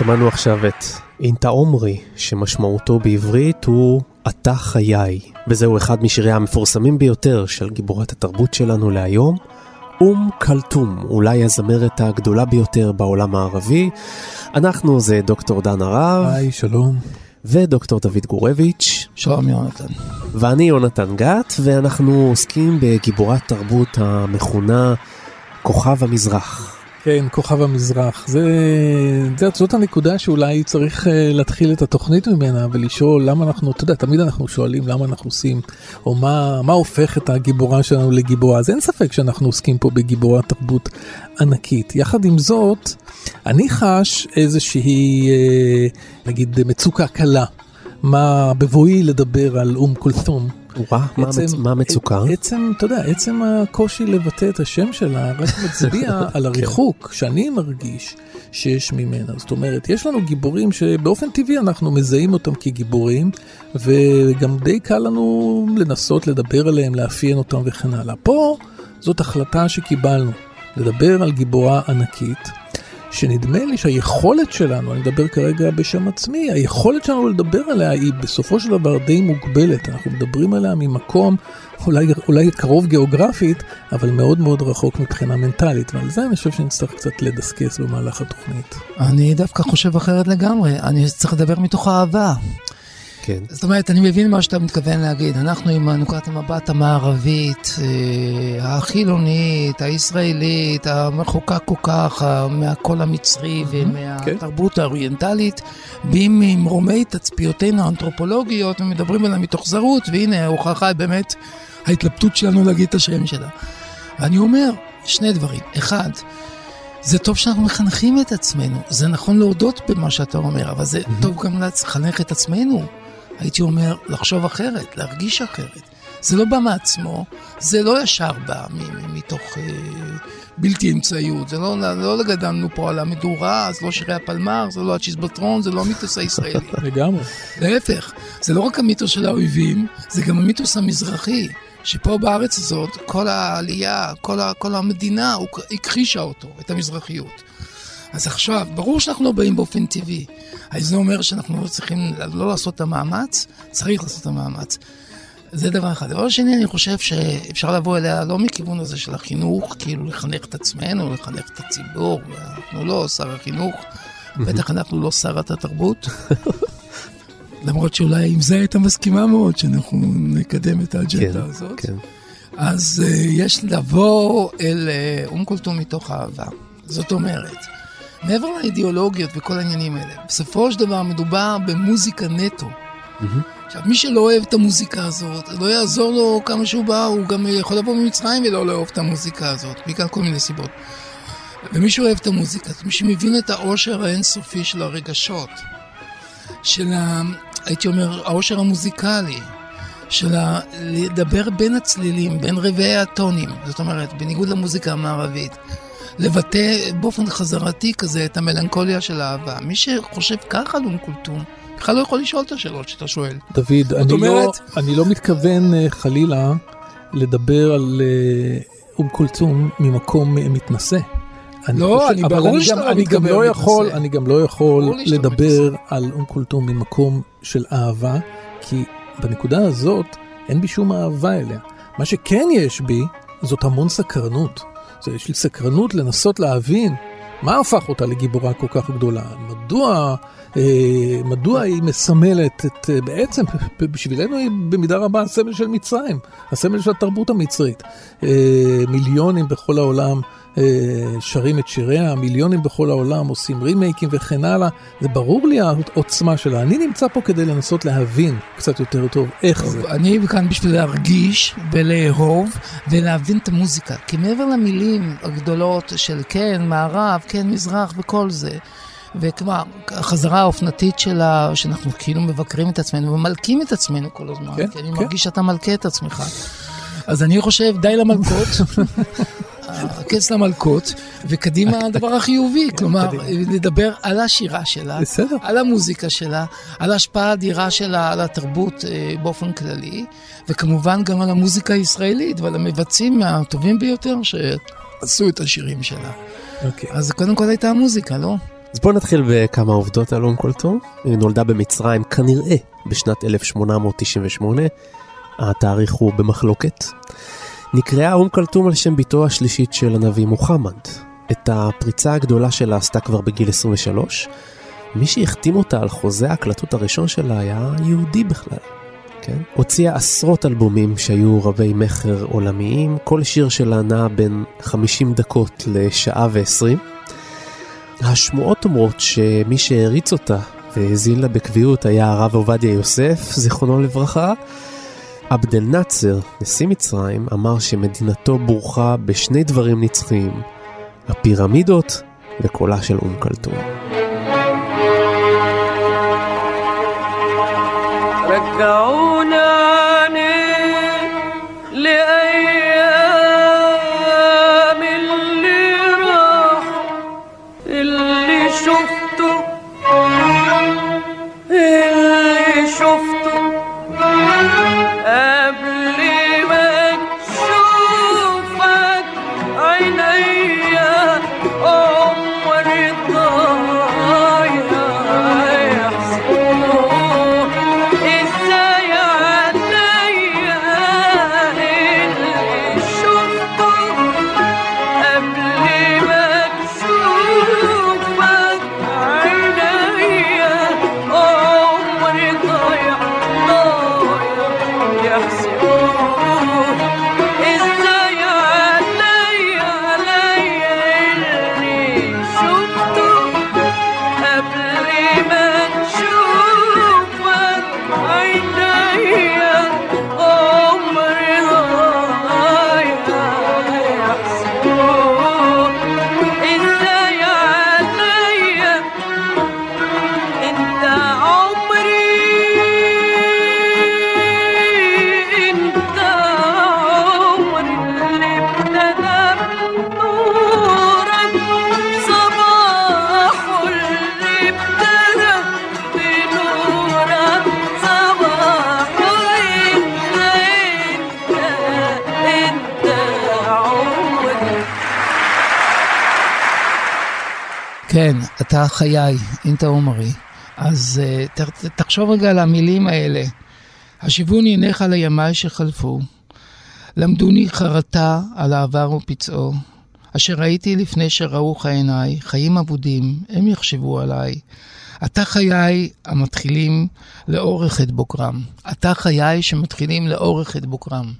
שמענו עכשיו את אינטה עומרי, שמשמעותו בעברית הוא אתה חיי, וזהו אחד משיריה המפורסמים ביותר של גיבורת התרבות שלנו להיום. אום כלתום, אולי הזמרת הגדולה ביותר בעולם הערבי. אנחנו זה דוקטור דן הרב, היי, שלום. ודוקטור דוד גורביץ', שלום יונתן. ואני יונתן גת, ואנחנו עוסקים בגיבורת תרבות המכונה כוכב המזרח. כן, כוכב המזרח. זה, זה, זאת הנקודה שאולי צריך uh, להתחיל את התוכנית ממנה ולשאול למה אנחנו, אתה יודע, תמיד אנחנו שואלים למה אנחנו עושים, או מה, מה הופך את הגיבורה שלנו לגיבורה. אז אין ספק שאנחנו עוסקים פה בגיבורת תרבות ענקית. יחד עם זאת, אני חש איזושהי, uh, נגיד, מצוקה קלה. מה בבואי לדבר על אום כולתום. וואה, מה המצ- מה המצוקה? עצם, אתה יודע, עצם הקושי לבטא את השם שלה רק מצביע על הריחוק שאני מרגיש שיש ממנה. זאת אומרת, יש לנו גיבורים שבאופן טבעי אנחנו מזהים אותם כגיבורים, וגם די קל לנו לנסות לדבר עליהם, לאפיין אותם וכן הלאה. פה זאת החלטה שקיבלנו, לדבר על גיבורה ענקית. שנדמה לי שהיכולת שלנו, אני מדבר כרגע בשם עצמי, היכולת שלנו לדבר עליה היא בסופו של דבר די מוגבלת. אנחנו מדברים עליה ממקום אולי, אולי קרוב גיאוגרפית, אבל מאוד מאוד רחוק מבחינה מנטלית, ועל זה אני חושב שנצטרך קצת לדסקס במהלך התוכנית. אני דווקא חושב אחרת לגמרי, אני צריך לדבר מתוך אהבה. כן. זאת אומרת, אני מבין מה שאתה מתכוון להגיד. אנחנו עם נקודת המבט המערבית, אה, החילונית, הישראלית, המרחוקה כל כך מהקול המצרי ומהתרבות האוריינטלית, באים ממרומי תצפיותינו האנתרופולוגיות ומדברים עליה מתוך זרות, והנה ההוכחה באמת ההתלבטות שלנו להגיד את השם שלה. ואני אומר שני דברים. אחד, זה טוב שאנחנו מחנכים את עצמנו, זה נכון להודות במה שאתה אומר, אבל זה טוב גם לחנך את עצמנו. הייתי אומר, לחשוב אחרת, להרגיש אחרת. זה לא בא מעצמו, זה לא ישר בא מ- מ- מתוך אה, בלתי אמצעיות, זה לא, לא גדלנו פה על המדורה, זה לא שירי הפלמ"ר, זה לא הצ'יזבטרון, זה לא המיתוס הישראלי. לגמרי. להפך, זה לא רק המיתוס של האויבים, זה גם המיתוס המזרחי, שפה בארץ הזאת, כל העלייה, כל, ה, כל המדינה, הכחישה אותו, את המזרחיות. אז עכשיו, ברור שאנחנו לא באים באופן טבעי. אז זה אומר שאנחנו לא צריכים לא לעשות את המאמץ, צריך לעשות את המאמץ. זה דבר אחד. דבר שני, אני חושב שאפשר לבוא אליה לא מכיוון הזה של החינוך, כאילו לחנך את עצמנו, לחנך את הציבור, אנחנו לא שר החינוך, בטח אנחנו לא שרת התרבות. למרות שאולי עם זה הייתה מסכימה מאוד, שאנחנו נקדם את האג'נדה כן, הזאת. כן. אז uh, יש לבוא אל uh, אום כולתום מתוך אהבה. זאת אומרת, מעבר לאידיאולוגיות וכל העניינים האלה, בסופו של דבר מדובר במוזיקה נטו. עכשיו, מי שלא אוהב את המוזיקה הזאת, לא יעזור לו כמה שהוא בא, הוא גם יכול לבוא ממצרים ולא לאהוב את המוזיקה הזאת, בגלל כל מיני סיבות. ומי שאוהב את המוזיקה, מי שמבין את העושר האינסופי של הרגשות, של ה... הייתי אומר, העושר המוזיקלי, של ה... לדבר בין הצלילים, בין רבעי הטונים, זאת אומרת, בניגוד למוזיקה המערבית, לבטא באופן חזרתי כזה את המלנכוליה של האהבה. מי שחושב ככה על אום כולתום, בכלל לא יכול לשאול את השאלות שאתה שואל. דוד, אני, לא, אומרת- אני לא מתכוון אה, חלילה לדבר על אה, אום כולתום ממקום אה, מתנשא. אני לא, חושב- אני- ברור שאתה גם, לא אני גם מתכוון לא יכול. אני גם לא יכול לא לדבר על אום כולתום ממקום של אהבה, כי בנקודה הזאת אין בי שום אהבה אליה. מה שכן יש בי, זאת המון סקרנות. זה יש לי סקרנות לנסות להבין מה הפך אותה לגיבורה כל כך גדולה. מדוע, אה, מדוע היא מסמלת את, אה, בעצם בשבילנו היא במידה רבה הסמל של מצרים, הסמל של התרבות המצרית. אה, מיליונים בכל העולם. אה, שרים את שיריה, מיליונים בכל העולם עושים רימייקים וכן הלאה. זה ברור לי העוצמה שלה. אני נמצא פה כדי לנסות להבין קצת יותר טוב איך טוב, זה. אני כאן בשביל להרגיש ולאהוב ולהבין את המוזיקה. כי מעבר למילים הגדולות של כן, מערב, כן, מזרח וכל זה, וכלומר, החזרה האופנתית שלה, שאנחנו כאילו מבקרים את עצמנו ומלקים את עצמנו כל הזמן, כן, כי אני כן. מרגיש שאתה מלכה את עצמך. אז אני חושב, די למלכות. הקץ למלכות, וקדימה הדבר החיובי, כלומר, לדבר על השירה שלה, בסדר. על המוזיקה שלה, על ההשפעה האדירה שלה על התרבות אה, באופן כללי, וכמובן גם על המוזיקה הישראלית ועל המבצעים הטובים ביותר שעשו את השירים שלה. אוקיי. אז קודם כל הייתה המוזיקה, לא? אז בואו נתחיל בכמה עובדות על אום כולתום. היא נולדה במצרים כנראה בשנת 1898, התאריך הוא במחלוקת. נקראה אום כולתום על שם בתו השלישית של הנביא מוחמד. את הפריצה הגדולה שלה עשתה כבר בגיל 23. מי שהחתים אותה על חוזה ההקלטות הראשון שלה היה יהודי בכלל. כן? הוציאה עשרות אלבומים שהיו רבי מכר עולמיים, כל שיר שלה נע בין 50 דקות לשעה ו-20. השמועות אומרות שמי שהריץ אותה והאזין לה בקביעות היה הרב עובדיה יוסף, זיכרונו לברכה. עבד אל-נאצר, נשיא מצרים, אמר שמדינתו בורכה בשני דברים נצחיים, הפירמידות וקולה של אום כלתום. רקעו אתה חיי, אינטה עומרי. אז uh, ת, תחשוב רגע על המילים האלה. השיבוני עיניך לימיי שחלפו, למדוני חרטה על העבר ופצעו, אשר ראיתי לפני שראוך עיניי, חיים אבודים, הם יחשבו עליי. אתה חיי המתחילים לאורך את בוקרם. אתה חיי שמתחילים לאורך את בוקרם.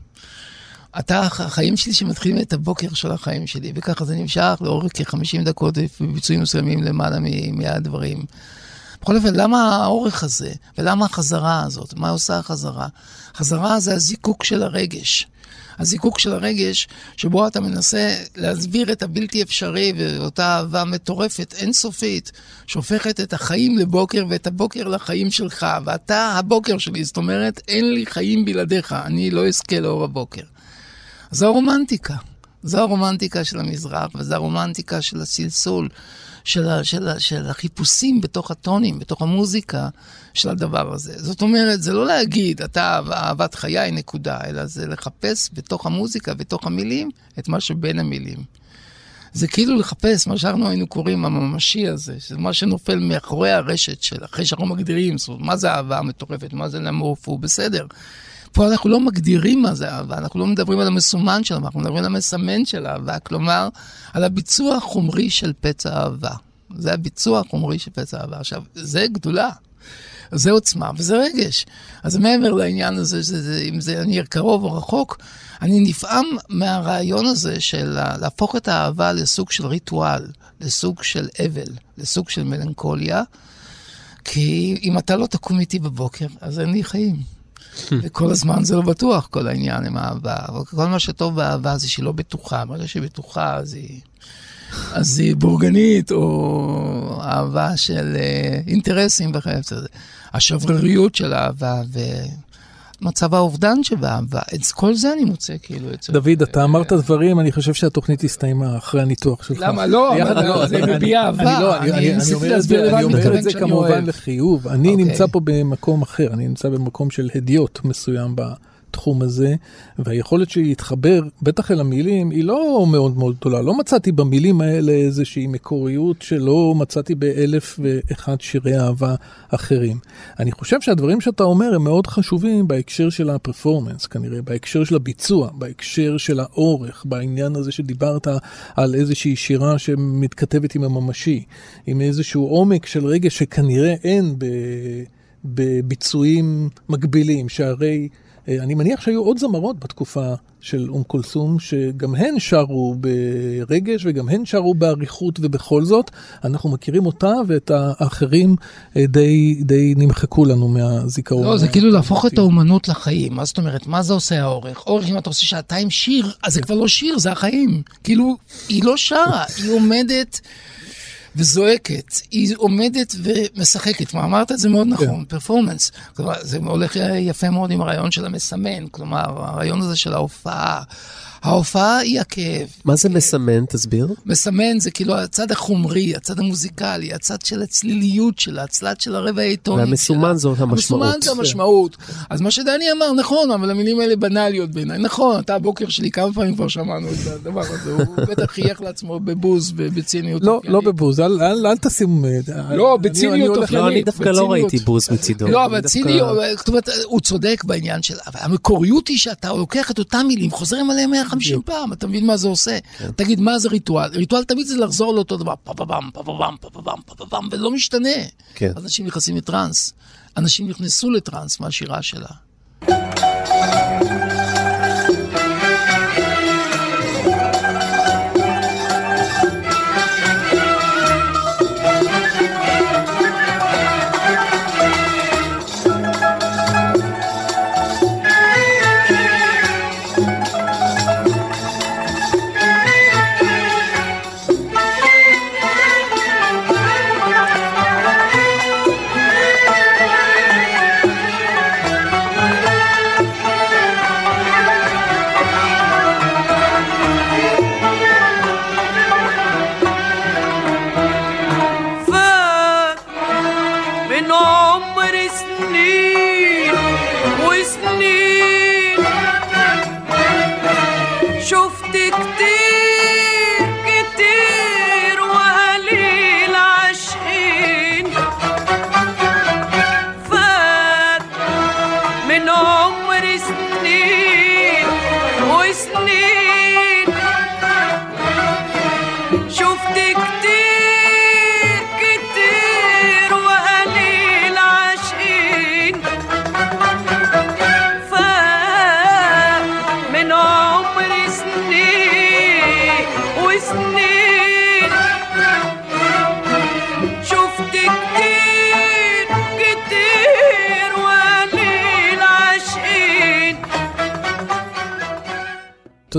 אתה, החיים שלי שמתחילים את הבוקר של החיים שלי, וככה זה נמשך לאורך כ-50 דקות בביצועים מסוימים למעלה מהדברים. בכל אופן, למה האורך הזה? ולמה החזרה הזאת? מה עושה החזרה? חזרה זה הזיקוק של הרגש. הזיקוק של הרגש, שבו אתה מנסה להסביר את הבלתי אפשרי ואותה אהבה מטורפת, אינסופית, שהופכת את החיים לבוקר ואת הבוקר לחיים שלך, ואתה הבוקר שלי, זאת אומרת, אין לי חיים בלעדיך, אני לא אזכה לאור הבוקר. זו הרומנטיקה. זו הרומנטיקה של המזרח, וזו הרומנטיקה של הסלסול, של, ה, של, ה, של החיפושים בתוך הטונים, בתוך המוזיקה של הדבר הזה. זאת אומרת, זה לא להגיד, אתה אהב- אהבת חיי, נקודה, אלא זה לחפש בתוך המוזיקה, בתוך המילים, את מה שבין המילים. זה כאילו לחפש מה שאנחנו היינו קוראים הממשי הזה, שזה מה שנופל מאחורי הרשת של, אחרי שאנחנו מגדירים, זאת אומרת, מה זה אהבה המטורפת, מה זה למורפו, בסדר. פה אנחנו לא מגדירים מה זה אהבה, אנחנו לא מדברים על המסומן של אהבה, אנחנו מדברים על המסמן של אהבה, כלומר, על הביצוע החומרי של פצע אהבה. זה הביצוע החומרי של פצע אהבה. עכשיו, זה גדולה. זה עוצמה וזה רגש. אז מעבר לעניין הזה, זה, זה, אם זה נהיה קרוב או רחוק, אני נפעם מהרעיון הזה של להפוך את האהבה לסוג של ריטואל, לסוג של אבל, לסוג של מלנכוליה, כי אם אתה לא תקום איתי בבוקר, אז אין לי חיים. וכל הזמן זה לא בטוח, כל העניין עם האהבה. אבל כל מה שטוב באהבה זה שהיא לא בטוחה. ברגע שהיא בטוחה, אז היא... אז היא בורגנית, או אהבה של אה, אינטרסים וכיוצא בזה. השבריריות של אהבה ומצב האובדן שבאהבה, את כל זה אני מוצא כאילו אצל... דוד, אתה אמרת דברים, אני חושב שהתוכנית הסתיימה אחרי הניתוח שלך. למה לא? לא, זה אני- מביע אהבה. אני לא, אני- אומר את להסביר זה- כמובן. לחיוב. אני אוקיי. נמצא פה במקום אחר, אני נמצא במקום של הדיוט מסוים בתחום הזה, והיכולת שלי להתחבר, בטח אל המילים, היא לא מאוד מאוד גדולה. לא מצאתי במילים האלה איזושהי מקוריות שלא מצאתי באלף ואחד שירי אהבה אחרים. אני חושב שהדברים שאתה אומר הם מאוד חשובים בהקשר של הפרפורמנס, כנראה, בהקשר של הביצוע, בהקשר של האורך, בעניין הזה שדיברת על איזושהי שירה שמתכתבת עם הממשי, עם איזשהו עומק של רגש שכנראה אין ב... בביצועים מקבילים, שהרי אני מניח שהיו עוד זמרות בתקופה של אום כולסום, שגם הן שרו ברגש וגם הן שרו באריכות, ובכל זאת, אנחנו מכירים אותה ואת האחרים אה, די, די נמחקו לנו מהזיכרון. לא, זה כאילו להפוך את האומנות לחיים. מה זאת אומרת? מה זה עושה האורך? אורך, אם אתה עושה שעתיים שיר, אז זה כבר לא שיר, זה החיים. כאילו, היא לא שרה, היא עומדת וזועקת. היא עומדת ומשחקת. מה, אמרת זה מאוד נכון, פרפורמנס. כלומר, זה הולך יפה מאוד עם הרעיון של המסמן. כלומר, הרעיון הזה של ההופעה. ההופעה היא הכאב. מה זה מסמן? תסביר. מסמן זה כאילו הצד החומרי, הצד המוזיקלי, הצד של הצליליות שלה, הצד של הרבע העיתוני והמסומן זאת המשמעות. המסומן זה המשמעות. אז מה שדני אמר, נכון, אבל המילים האלה בנאליות בעיניי. נכון, אתה הבוקר שלי, כמה פעמים כבר שמענו את הדבר הזה, הוא בטח חייך לעצמו בבוז ובציניות. לא. לא בבוז, אל, אל, אל תשים... אה, לא, בציניות אופיינית. לא, אני דווקא לא. ראיתי בוז מצידו. לא, אבל ציניות, זאת אומרת, הוא צודק בעניין של, אבל המקוריות היא שאתה לוקח את אותם מילים, חוזרים עליהם 150 פעם, אתה מבין מה זה עושה? תגיד, מה זה ריטואל? ריטואל תמיד זה לחזור לאותו דבר, פפפם, פפפם, פפפם, פפפם, ולא משתנה. כן. אנשים נכנסים לטראנס. אנשים נכנסו לטראנס מהשירה שלה.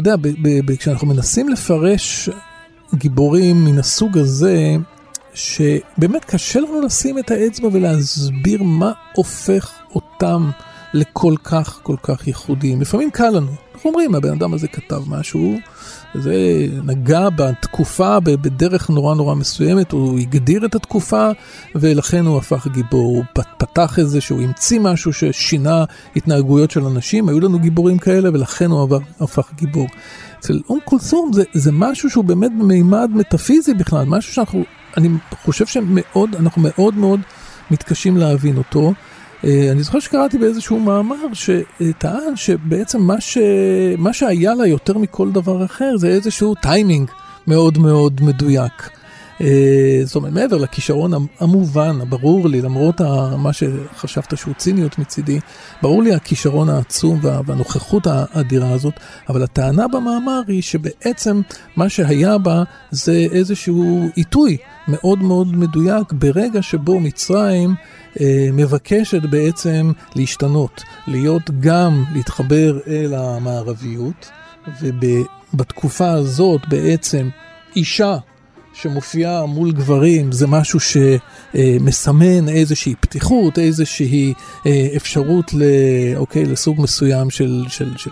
יודע, כשאנחנו מנסים לפרש גיבורים מן הסוג הזה, שבאמת קשה לנו לשים את האצבע ולהסביר מה הופך אותם לכל כך כל כך ייחודיים. לפעמים קל לנו, אנחנו אומרים, הבן אדם הזה כתב משהו, זה נגע בתקופה בדרך נורא נורא מסוימת, הוא הגדיר את התקופה ולכן הוא הפך גיבור, הוא פתח איזה שהוא המציא משהו ששינה התנהגויות של אנשים, היו לנו גיבורים כאלה ולכן הוא עבר, הפך גיבור. אצל אום כולסום זה, זה משהו שהוא באמת במימד מטאפיזי בכלל, משהו שאנחנו, אני חושב שמאוד, אנחנו מאוד מאוד מתקשים להבין אותו. אה, אני זוכר שקראתי באיזשהו מאמר שטען שבעצם מה, ש... מה שהיה לה יותר מכל דבר אחר זה איזשהו טיימינג מאוד מאוד מדויק. אה, זאת אומרת, מעבר לכישרון המובן, הברור לי, למרות מה שחשבת שהוא ציניות מצידי, ברור לי הכישרון העצום והנוכחות האדירה הזאת, אבל הטענה במאמר היא שבעצם מה שהיה בה זה איזשהו עיתוי מאוד מאוד מדויק ברגע שבו מצרים אה, מבקשת בעצם להשתנות, להיות גם להתחבר אל המערביות, ובתקופה הזאת בעצם אישה שמופיעה מול גברים זה משהו שמסמן איזושהי פתיחות, איזושהי אה, אפשרות ל, אוקיי, לסוג מסוים של, של, של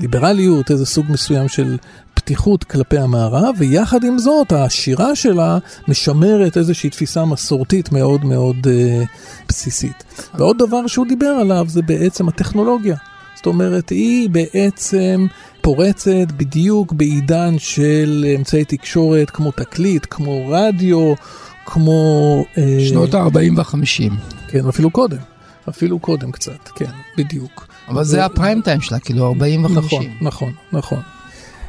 ליברליות, איזה סוג מסוים של פתיחות כלפי המערב, ויחד עם זאת השירה שלה משמרת איזושהי תפיסה מסורתית מאוד מאוד אה, בסיסית. ועוד דבר שהוא דיבר עליו זה בעצם הטכנולוגיה. זאת אומרת, היא בעצם פורצת בדיוק בעידן של אמצעי תקשורת כמו תקליט, כמו רדיו, כמו... אה, שנות ה-40 וה-50. כן, אפילו קודם. אפילו קודם קצת, כן, בדיוק. אבל זה הפריים טיים שלה, כאילו 40 ו-50. נכון, נכון, נכון.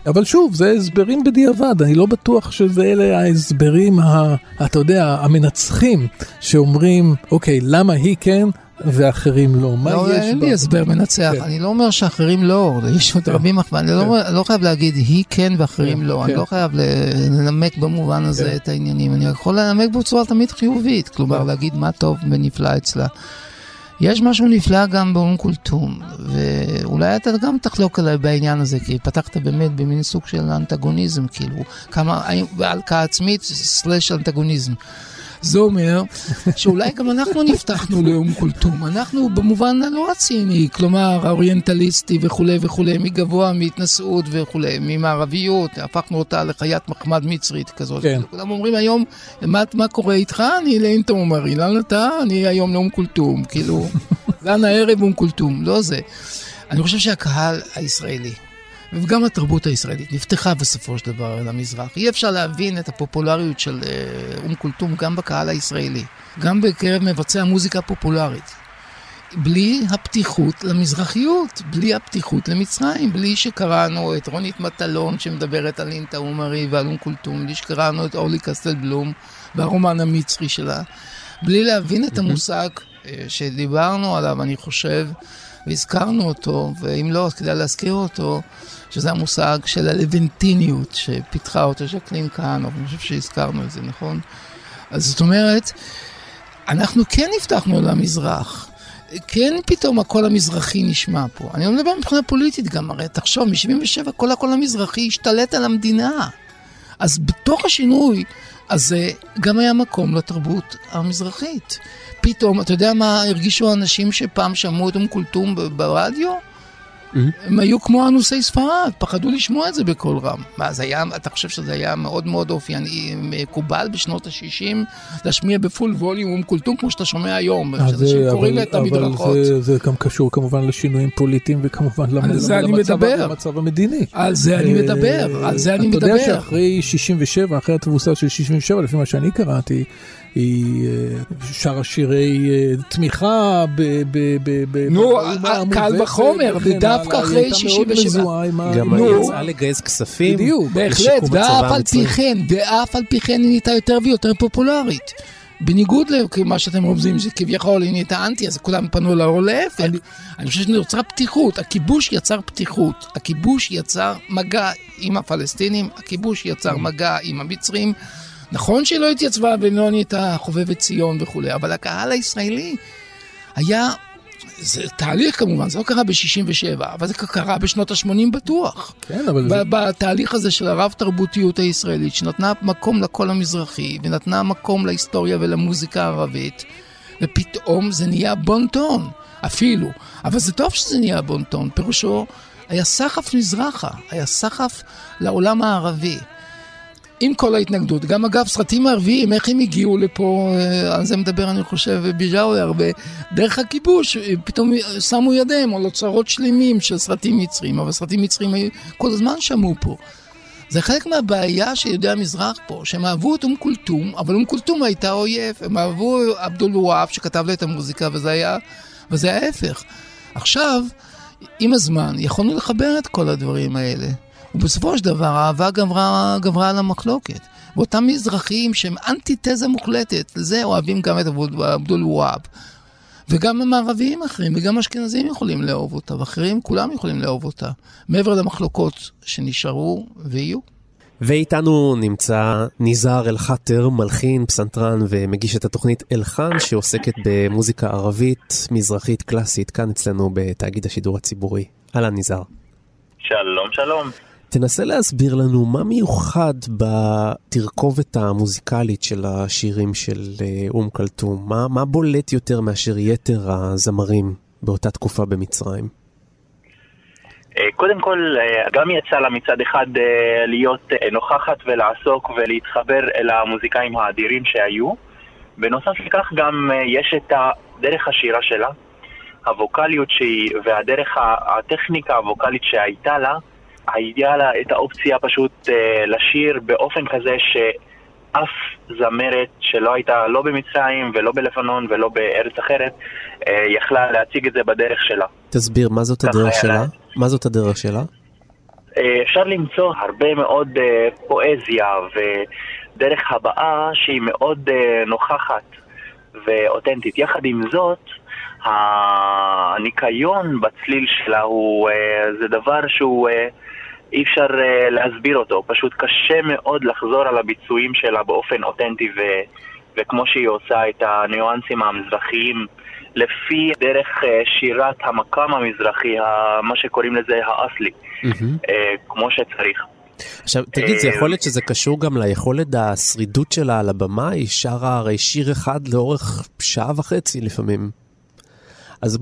אבל שוב, זה הסברים בדיעבד, אני לא בטוח שזה אלה ההסברים, ה, אתה יודע, המנצחים, שאומרים, אוקיי, למה היא כן ואחרים לא? מה לא, יש אין לי הסבר מנצח, כן. אני לא אומר שאחרים לא, יש עוד כן. רבים אחרים, אני לא, כן. לא חייב להגיד היא כן ואחרים כן, לא, כן. אני לא חייב לנמק במובן הזה כן. את העניינים, אני יכול לנמק בצורה תמיד חיובית, כלומר כן. להגיד מה טוב ונפלא אצלה. יש משהו נפלא גם באום כולתום, ואולי אתה גם תחלוק עליי בעניין הזה, כי פתחת באמת במין סוג של אנטגוניזם, כאילו, כמה, הלקאה עצמית סלאש אנטגוניזם. זה אומר שאולי גם אנחנו נפתחנו לאום כולתום, אנחנו במובן הלא הציני, כלומר האוריינטליסטי וכולי וכולי, מגבוה, מהתנשאות וכולי, ממערביות, הפכנו אותה לחיית מחמד מצרית כזאת. כן. כולם אומרים היום, מה, מה קורה איתך? אני אתה אומר, לאן אתה? אני היום לאום כולתום, כאילו, לאן הערב אום כולתום, לא זה. אני חושב שהקהל הישראלי, וגם התרבות הישראלית נפתחה בסופו של דבר למזרח. אי אפשר להבין את הפופולריות של אה, אום כולתום גם בקהל הישראלי, גם בקרב מבצעי המוזיקה הפופולרית. בלי הפתיחות למזרחיות, בלי הפתיחות למצרים, בלי שקראנו את רונית מטלון שמדברת על אינטה עומרי ועל אום כולתום, בלי שקראנו את אורלי קסטלבלום והרומן המצרי שלה, בלי להבין את המושג אה, שדיברנו עליו, אני חושב, והזכרנו אותו, ואם לא, אז כדאי להזכיר אותו, שזה המושג של הלוונטיניות שפיתחה אותו ז'קלין כהנוב, אני חושב שהזכרנו את זה, נכון? אז זאת אומרת, אנחנו כן נפתחנו למזרח. כן פתאום הקול המזרחי נשמע פה. אני לא מדבר מבחינה פוליטית גם, הרי תחשוב, מ-77 כל הקול המזרחי השתלט על המדינה. אז בתוך השינוי הזה גם היה מקום לתרבות המזרחית. פתאום, אתה יודע מה הרגישו האנשים שפעם שמעו את אום כולתום ברדיו? הם היו כמו אנוסי ספרד, פחדו לשמוע את זה בקול רם. מה, זה היה, אתה חושב שזה היה מאוד מאוד אופייני, מקובל בשנות ה-60 להשמיע בפול ווליום כולתום כמו שאתה שומע היום, שאנשים קוראים את המדרכות. אבל זה, זה גם קשור כמובן לשינויים פוליטיים וכמובן למצב, המדיני. על זה אני מדבר, על זה אני מדבר. אתה יודע שאחרי 67, אחרי התבוסה של 67, לפי מה שאני קראתי, היא אה, שרה שירי אה, תמיכה ב... נו, קל וחומר, ודווקא אחרי 67. גם היא יצאה לגייס כספים. בדיוק, בהחלט, ואף על פי כן, ואף על פי כן היא נהייתה יותר ויותר פופולרית. בניגוד למה שאתם רומזים, שכביכול היא נהייתה אנטי, אז כולם פנו לאור להפך. אני, אני חושב שנוצרה פתיחות, הכיבוש יצר פתיחות, הכיבוש יצר מגע עם הפלסטינים, הכיבוש יצר מגע עם המצרים. נכון שהיא לא התייצבה ולא נהייתה חובבת ציון וכולי, אבל הקהל הישראלי היה, זה תהליך כמובן, זה לא קרה ב-67, אבל זה קרה בשנות ה-80 בטוח. כן, אבל... זה... בתהליך הזה של הרב תרבותיות הישראלית, שנתנה מקום לקול המזרחי, ונתנה מקום להיסטוריה ולמוזיקה הערבית, ופתאום זה נהיה בונטון, אפילו. אבל זה טוב שזה נהיה בונטון, פירושו היה סחף מזרחה, היה סחף לעולם הערבי. עם כל ההתנגדות. גם אגב, סרטים ערביים, איך הם הגיעו לפה, אה, על זה מדבר אני חושב ביג'אווי הרבה, דרך הכיבוש, אה, פתאום שמו ידיהם על אוצרות שלמים של סרטים מצרים, אבל סרטים מצרים כל הזמן שמעו פה. זה חלק מהבעיה של יהודי המזרח פה, שהם אהבו את אום כולתום, אבל אום כולתום הייתה אויב. הם אהבו עבדול וואב שכתב לו את המוזיקה, וזה היה, וזה ההפך. עכשיו, עם הזמן, יכולנו לחבר את כל הדברים האלה. ובסופו של דבר, האהבה גברה, גברה על המחלוקת. ואותם מזרחים שהם אנטיתזה מוחלטת, לזה אוהבים גם את עבדול וואב. וגם המערביים אחרים, וגם אשכנזים יכולים לאהוב אותה, ואחרים, כולם יכולים לאהוב אותה. מעבר למחלוקות שנשארו ויהיו. ואיתנו נמצא ניזאר אל-חאטר, מלחין, פסנתרן ומגיש את התוכנית אל-חאן, שעוסקת במוזיקה ערבית, מזרחית, קלאסית, כאן אצלנו בתאגיד השידור הציבורי. אהלן ניזאר. שלום, שלום. תנסה להסביר לנו מה מיוחד בתרכובת המוזיקלית של השירים של אה, אום כלתום. מה, מה בולט יותר מאשר יתר הזמרים באותה תקופה במצרים? אה, קודם כל, אה, גם יצא לה מצד אחד להיות נוכחת ולעסוק ולהתחבר אל המוזיקאים האדירים שהיו. בנוסף לכך גם יש את דרך השירה שלה, הווקאליות שהיא והדרך הטכניקה הווקאלית שהייתה לה. היה לה את האופציה פשוט אה, לשיר באופן כזה שאף זמרת שלא הייתה לא במצרים ולא בלבנון ולא בארץ אחרת אה, יכלה להציג את זה בדרך שלה. תסביר, מה זאת הדרך שלה? לה... מה זאת הדרך שלה? אה, אפשר למצוא הרבה מאוד אה, פואזיה ודרך הבאה שהיא מאוד אה, נוכחת ואותנטית. יחד עם זאת, הניקיון בצליל שלה הוא, אה, זה דבר שהוא אה, אי אפשר uh, להסביר אותו, פשוט קשה מאוד לחזור על הביצועים שלה באופן אותנטי ו... וכמו שהיא עושה את הניואנסים המזרחיים לפי דרך uh, שירת המקם המזרחי, מה שקוראים לזה האסלי, mm-hmm. uh, כמו שצריך. עכשיו, תגיד, זה יכול להיות שזה קשור גם ליכולת השרידות שלה על הבמה? היא שרה הרי שיר אחד לאורך שעה וחצי לפעמים.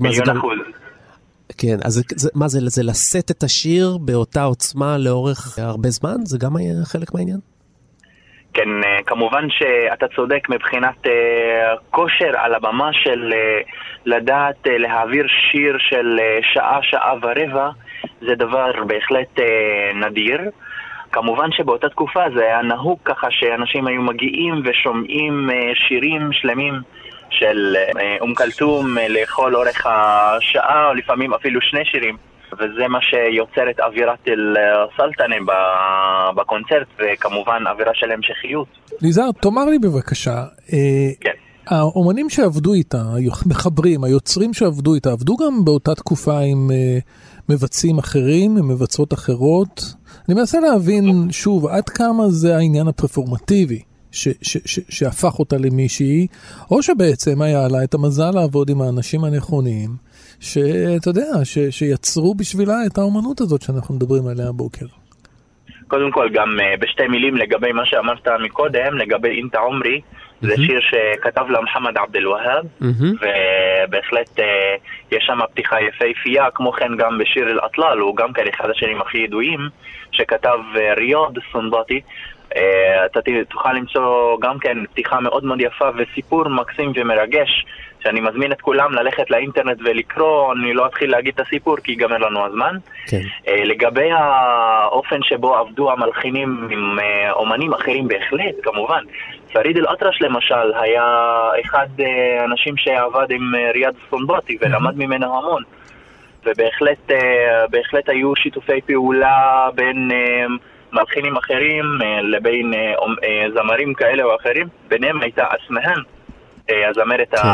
מיליון אחוז. כן, אז זה, מה זה, זה לשאת את השיר באותה עוצמה לאורך הרבה זמן? זה גם היה חלק מהעניין? כן, אה, כמובן שאתה צודק מבחינת אה, כושר על הבמה של אה, לדעת להעביר שיר של שעה, שעה ורבע, זה דבר בהחלט נדיר. כמובן שבאותה תקופה זה היה נהוג ככה שאנשים היו מגיעים ושומעים שירים שלמים של אה, אום כלתום אה, לכל אורך השעה, או לפעמים אפילו שני שירים. וזה מה שיוצר את אווירת אל-סלטנה בקונצרט, וכמובן אווירה של המשכיות. ליזהר, תאמר לי בבקשה, אה, כן. האומנים שעבדו איתה, המחברים, היוצרים שעבדו איתה, עבדו גם באותה תקופה עם מבצעים אחרים, עם מבצעות אחרות? אני מנסה להבין שוב, עד כמה זה העניין הפרפורמטיבי. ש, ש, ש, שהפך אותה למישהי, או שבעצם היה לה את המזל לעבוד עם האנשים הנכונים, שאתה יודע, ש, שיצרו בשבילה את האומנות הזאת שאנחנו מדברים עליה הבוקר. קודם כל, גם uh, בשתי מילים לגבי מה שאמרת מקודם, לגבי אינטה עומרי. זה שיר שכתב לה מוחמד עבד אל-והאב. ובהחלט uh, יש שם פתיחה יפהפייה, כמו כן גם בשיר אל-אטלאל, הוא גם כן אחד השירים הכי ידועים, שכתב uh, ריאד סונבטי, אה, אתה תוכל למצוא גם כן פתיחה מאוד מאוד יפה וסיפור מקסים ומרגש שאני מזמין את כולם ללכת לאינטרנט ולקרוא, אני לא אתחיל להגיד את הסיפור כי ייגמר לנו הזמן. כן. אה, לגבי האופן שבו עבדו המלחינים עם אה, אומנים אחרים בהחלט, כמובן. פריד אל-אטרש למשל היה אחד האנשים שעבד עם ריאד סונבוטי ולמד ממנו המון. ובהחלט היו שיתופי פעולה בין... מלחינים אחרים אה, לבין אה, אה, זמרים כאלה או אחרים, ביניהם הייתה אסמהאן, הזמרת כן.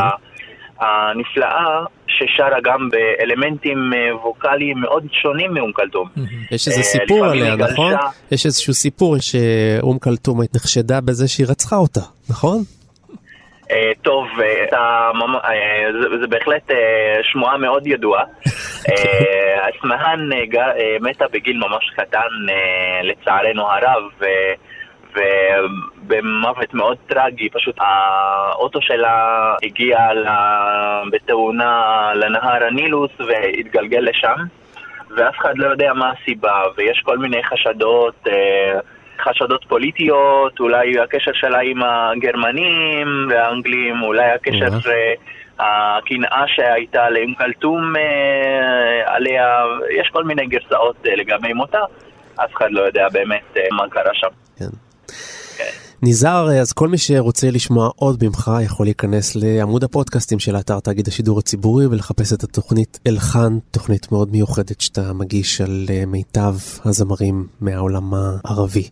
הנפלאה, ששרה גם באלמנטים ווקאליים מאוד שונים מאום כלתום. יש איזה סיפור עליה, נכון? יש איזשהו סיפור שאום כלתום נחשדה בזה שהיא רצחה אותה, נכון? טוב, זה בהחלט שמועה מאוד ידועה. אסמהאן מתה בגיל ממש קטן, לצערנו הרב, ובמוות מאוד טרגי, פשוט האוטו שלה הגיע בתאונה לנהר הנילוס והתגלגל לשם, ואף אחד לא יודע מה הסיבה, ויש כל מיני חשדות. חשדות פוליטיות, אולי הקשר שלה עם הגרמנים והאנגלים, אולי הקשר, אה, הקנאה שהייתה לאום כלתום אה, עליה, יש כל מיני גרסאות אה, לגבי מותה. אף אחד לא יודע באמת אה, מה קרה שם. כן. כן. ניזהר, אז כל מי שרוצה לשמוע עוד ממך יכול להיכנס לעמוד הפודקאסטים של אתר תאגיד השידור הציבורי ולחפש את התוכנית אלחן, תוכנית מאוד מיוחדת שאתה מגיש על אה, מיטב הזמרים מהעולם הערבי.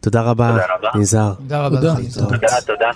תודה רבה, תודה רבה. ניזהר. תודה רבה תודה. תודה, תודה.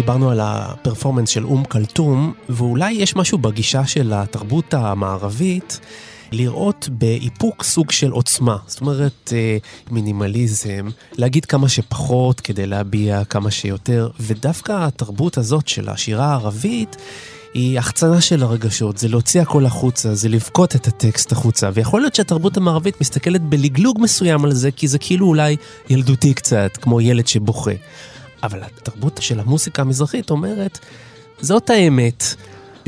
דיברנו על הפרפורמנס של אום כלתום, ואולי יש משהו בגישה של התרבות המערבית לראות באיפוק סוג של עוצמה. זאת אומרת, אה, מינימליזם, להגיד כמה שפחות כדי להביע כמה שיותר, ודווקא התרבות הזאת של השירה הערבית, היא החצנה של הרגשות, זה להוציא הכל החוצה, זה לבכות את הטקסט החוצה, ויכול להיות שהתרבות המערבית מסתכלת בלגלוג מסוים על זה, כי זה כאילו אולי ילדותי קצת, כמו ילד שבוכה. אבל התרבות של המוסיקה המזרחית אומרת, זאת האמת.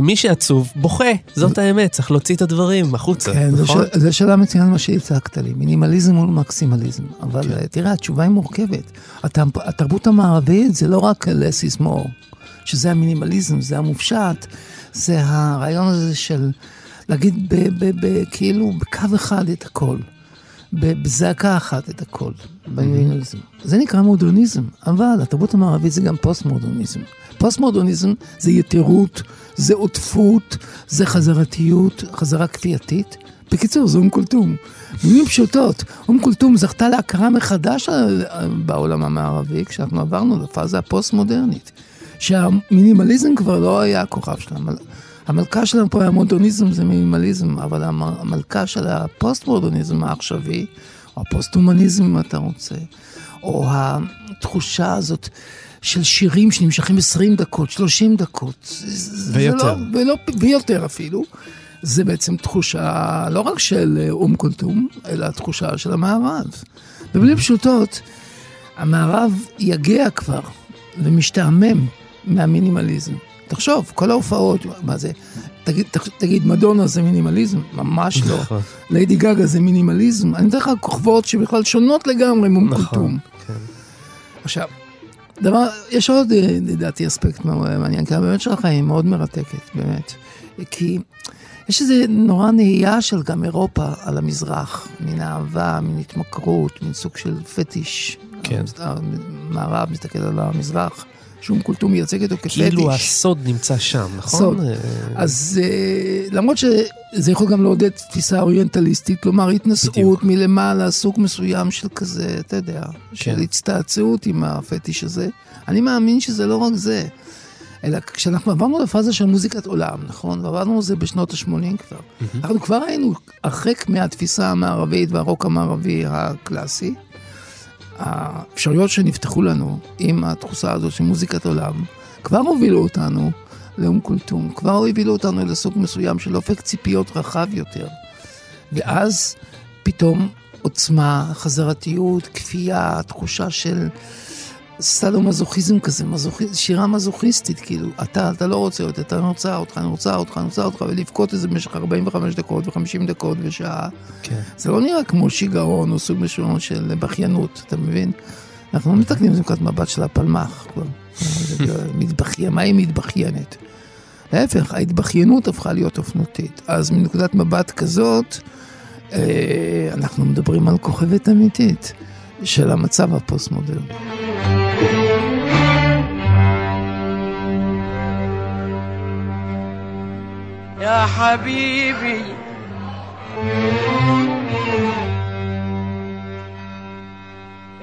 מי שעצוב בוכה, זאת האמת, צריך להוציא את הדברים החוצה, כן, נכון? ש- זה שאלה מצוין מה שהצגת לי, מינימליזם מול מקסימליזם. אבל כן. אה, תראה, התשובה היא מורכבת. הת- התרבות המערבית זה לא רק less is more, שזה המינימליזם, זה המופשט, זה הרעיון הזה של להגיד ב- ב- ב- כאילו בקו אחד את הכל. בזעקה אחת את הכל, במינימליזם. זה נקרא מודרניזם, אבל התרבות המערבית זה גם פוסט-מודרניזם. פוסט-מודרניזם זה יתירות, זה עודפות, זה חזרתיות, חזרה כפייתית. בקיצור, זה אום כולתום. במילים פשוטות, אום כולתום זכתה להכרה מחדש על- בעולם המערבי, כשאנחנו עברנו לפאזה הפוסט-מודרנית. שהמינימליזם כבר לא היה הכוכב שלה. המל- המלכה שלנו פה היה מודרניזם, זה מינימליזם, אבל המ- המלכה של הפוסט-מודרניזם העכשווי, או הפוסט-הומניזם אם אתה רוצה, או התחושה הזאת של שירים שנמשכים 20 דקות, 30 דקות. זה ויותר. לא, ולא, ויותר אפילו. זה בעצם תחושה לא רק של אה, אום כולתום, אלא תחושה של המערב. במילים פשוטות, המערב יגע כבר ומשתעמם מהמינימליזם. תחשוב, כל ההופעות, מה זה? תגיד, תגיד, מדונה זה מינימליזם? ממש לא. נכון. ליידי גגה זה מינימליזם? אני אתן לך כוכבות שבכלל שונות לגמרי מאום נכון, כולתום. כן. עכשיו, דבר, יש עוד אה, לדעתי אספקט מעניין, כי הבאמת שלך היא מאוד מרתקת, באמת. כי יש איזה נורא נהייה של גם אירופה על המזרח, מן אהבה, מן התמכרות, מין סוג של פטיש. כן. המערב מסתכל על המזרח, שום כולתום מייצג אותו כפטיש. כאילו הסוד נמצא שם, נכון? סוד. אה, אז אה, למרות שזה יכול גם לעודד תפיסה אוריינטליסטית, כלומר התנשאות. מלמעלה, סוג מסוים של כזה, אתה יודע, של כן. הצטעצעות עם הפטיש הזה, אני מאמין שזה לא רק זה. אלא כשאנחנו עברנו לפאזה של מוזיקת עולם, נכון? ועברנו על זה בשנות ה-80 כבר. אנחנו כבר היינו הרחק מהתפיסה המערבית והרוק המערבי הקלאסי. האפשרויות שנפתחו לנו עם התחושה הזאת של מוזיקת עולם, כבר הובילו אותנו לאום כולתום, כבר הובילו אותנו לסוג מסוים של אופק ציפיות רחב יותר. ואז פתאום עוצמה, חזרתיות, כפייה, תחושה של סלו-מזוכיזם כזה, מזוכי, שירה מזוכיסטית, כאילו, אתה, אתה לא רוצה אותי, אתה רוצה אותך, אני רוצה אותך, אני רוצה אותך, ולבכות את זה במשך 45 דקות ו-50 דקות ושעה. כן. זה לא נראה כמו שיגעון או סוג מסוים של בכיינות, אתה מבין? אנחנו לא מתקנים את מבט של הפלמ"ח כבר. מתבכיין, מה היא מתבכיינת? להפך, ההתבכיינות הפכה להיות אופנותית. אז מנקודת מבט כזאת, אה, אנחנו מדברים על כוכבת אמיתית של המצב הפוסט-מודרני. يا حبيبي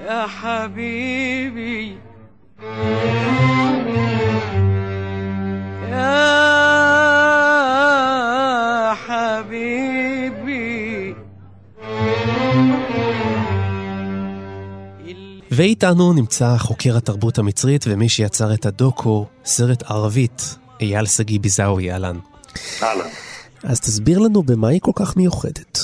يا حبيبي يا حبيبي ואיתנו נמצא חוקר התרבות המצרית ומי שיצר את הדוקו, סרט ערבית, אייל שגיא ביזאווי, אהלן. אהלן. אז תסביר לנו במה היא כל כך מיוחדת.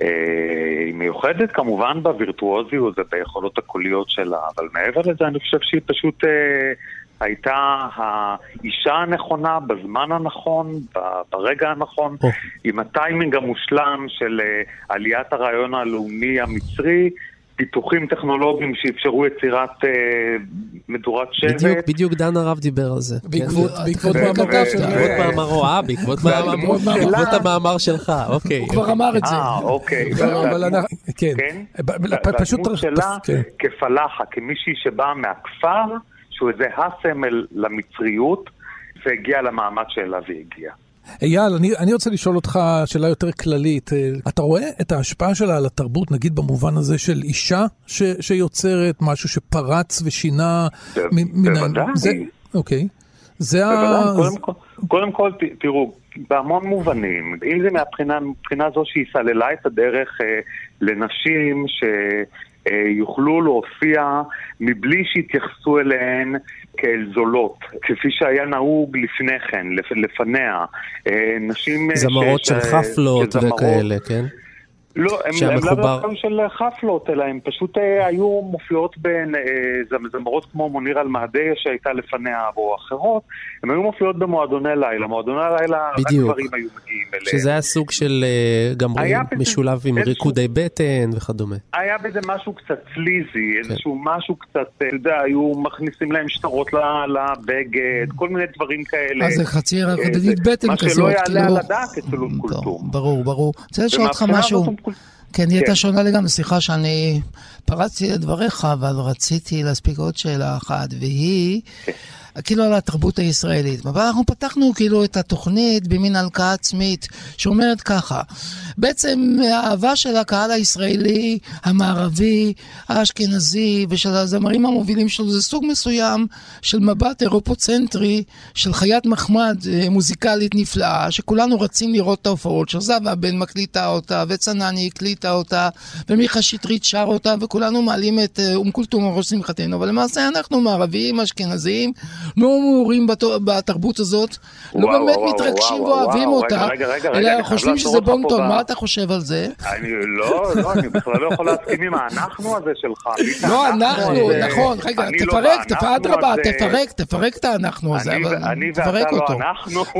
היא מיוחדת כמובן בווירטואוזיות וביכולות הקוליות שלה, אבל מעבר לזה אני חושב שהיא פשוט הייתה האישה הנכונה בזמן הנכון, ברגע הנכון, oh. עם הטיימינג המושלם של עליית הרעיון הלאומי המצרי. פיתוחים טכנולוגיים שאפשרו יצירת אה, מדורת שבט. בדיוק, בדיוק דן הרב דיבר על זה. בעקבות כן. מאמרו שלך. בעקבות מאמרו, אה, בעקבות המאמר שלך, אוקיי. הוא כבר אמר את זה. אה, אוקיי. אבל אנחנו, כן. פשוט... והדמות שלה כפלאחה, כמישהי שבאה מהכפר, שהוא איזה הסמל למצריות, והגיע למעמד שאליו היא הגיעה. אייל, אני, אני רוצה לשאול אותך שאלה יותר כללית. אה, אתה רואה את ההשפעה שלה על התרבות, נגיד במובן הזה של אישה ש, שיוצרת משהו שפרץ ושינה? בוודאי. זה, אוקיי. זה ה... קודם כל, קודם כל, תראו, בהמון מובנים, אם זה מהבחינה הזו שהיא סללה את הדרך אה, לנשים ש... אה, יוכלו להופיע מבלי שיתייחסו אליהן כאל זולות, כפי שהיה נהוג לפני כן, לפניה. אה, נשים... אה, זמרות של חפלות וכאלה, כן? לא, הם לאו דווקא של חפלות, אלא הם פשוט אה, היו מופיעות בין אה, זמרות כמו מוניר אלמהדיה שהייתה לפניה או אחרות, הם היו מופיעות במועדוני לילה, מועדוני לילה רק גברים היו מגיעים אליהם. שזה היה סוג של אה, גם משולב עם ריקודי בטן וכדומה. היה בזה משהו קצת סליזי, כן. איזשהו משהו קצת, אתה יודע, היו מכניסים להם שטרות לבגד, כל מיני דברים כאלה. אז זה חצי רקדנית בטן כזאת, מה שלא יעלה על כאילו- הדעת אצל אולקולטום. ברור, ברור. רוצה לשאול אותך משהו. כן, היא הייתה כן. שונה לגמרי. סליחה שאני פרצתי לדבריך, אבל רציתי להספיק עוד שאלה אחת, והיא... כאילו על התרבות הישראלית. אבל אנחנו פתחנו כאילו את התוכנית במין הלקאה עצמית שאומרת ככה, בעצם האהבה של הקהל הישראלי, המערבי, האשכנזי ושל הזמרים המובילים שלו זה סוג מסוים של מבט אירופוצנטרי של חיית מחמד אה, מוזיקלית נפלאה, שכולנו רצים לראות את ההופעות של זהבה בן מקליטה אותה, וצנני הקליטה אותה, ומיכה שטרית שר אותה, וכולנו מעלים את אה, אום כולתום על ראש שמחתנו, אבל למעשה אנחנו מערבים, אשכנזים, לא מעורים בתרבות הזאת, לא באמת מתרגשים ואוהבים אותה, אלא חושבים שזה בונטון, מה אתה חושב על זה? אני לא, לא, אני בכלל לא יכול להסכים עם האנחנו הזה שלך. לא, אנחנו, נכון, רגע, לא תפרק, אדרבה, תפרק, תפרק את האנחנו הזה, אבל תפרק לא אותו.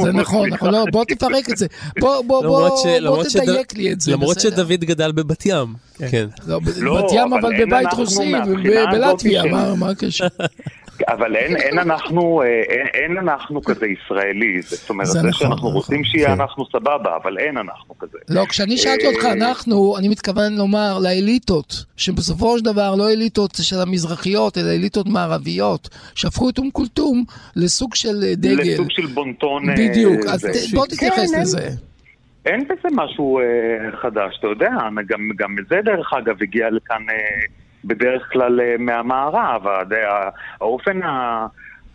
זה נכון, נכון, לא, בוא תפרק את זה. בוא תדייק לי את זה, למרות שדוד גדל בבת ים. כן. בת ים, אבל בבית רוסי, בלטביה, מה הקשר? אבל אין, אין אנחנו, אה, אין, אין אנחנו כזה ישראלי, זאת אומרת, זה, זה נכון, שאנחנו נכון, רוצים שיהיה כן. אנחנו סבבה, אבל אין אנחנו כזה. לא, כשאני שאלתי אותך, אה, אנחנו, אני מתכוון לומר לאליטות, שבסופו של דבר לא אליטות של המזרחיות, אלא אליטות מערביות, שהפכו את אום כולתום לסוג של אה, דגל. לסוג של בונטון. בדיוק, אז זה. בוא תתייחס כן, לזה. אין בזה משהו אה, חדש, אתה יודע, גם, גם זה דרך אגב הגיע לכאן... אה, בדרך כלל אה, מהמערב. האופן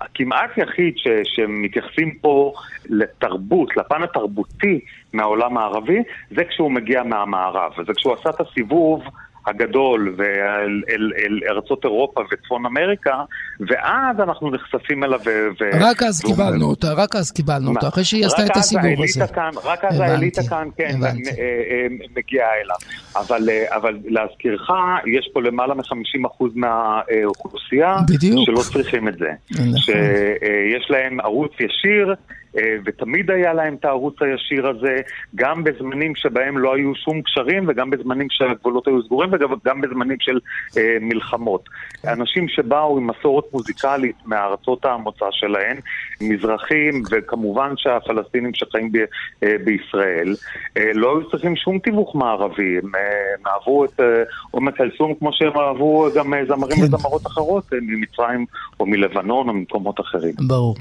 הכמעט יחיד ש, שמתייחסים פה לתרבות, לפן התרבותי מהעולם הערבי, זה כשהוא מגיע מהמערב. זה כשהוא עשה את הסיבוב הגדול ואל אל, אל ארצות אירופה וצפון אמריקה, ואז אנחנו נחשפים אליו. ו... רק אז קיבלנו אותה, רק אז קיבלנו אותה, אחרי שהיא עשתה את הסיבוב הזה. כאן, רק אז האליטה כאן, כן, אה, אה, מגיעה אליו. אבל, אה, אבל להזכירך, יש פה למעלה מ-50% מהאוכלוסייה, בדיוק. שלא צריכים את זה. נכון. שיש להם ערוץ ישיר. אה, ותמיד היה להם את הערוץ הישיר הזה, גם בזמנים שבהם לא היו שום קשרים וגם בזמנים שהגבולות היו סגורים וגם בזמנים של אה, מלחמות. אנשים שבאו עם מסורת מוזיקלית מארצות המוצא שלהם, מזרחים וכמובן שהפלסטינים שחיים ב, אה, בישראל, אה, לא היו צריכים שום תיווך מערבי, הם, אה, אהבו את אה, עומק כלסום כמו שהם אהבו גם אה, זמרים כן. וזמרות אחרות אה, ממצרים או מלבנון או ממקומות אחרים. ברור.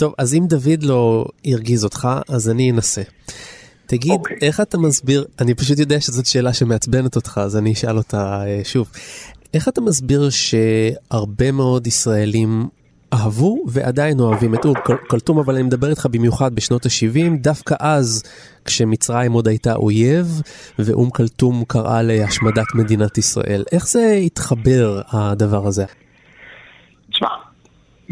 טוב, אז אם דוד לא הרגיז אותך, אז אני אנסה. תגיד, okay. אוקיי. איך אתה מסביר, אני פשוט יודע שזאת שאלה שמעצבנת אותך, אז אני אשאל אותה uh, שוב. איך אתה מסביר שהרבה מאוד ישראלים אהבו ועדיין אוהבים את אור כלתום, אבל אני מדבר איתך במיוחד בשנות ה-70, דווקא אז, כשמצרים עוד הייתה אויב, ואום כלתום קראה להשמדת מדינת ישראל. איך זה התחבר, הדבר הזה? תשמע,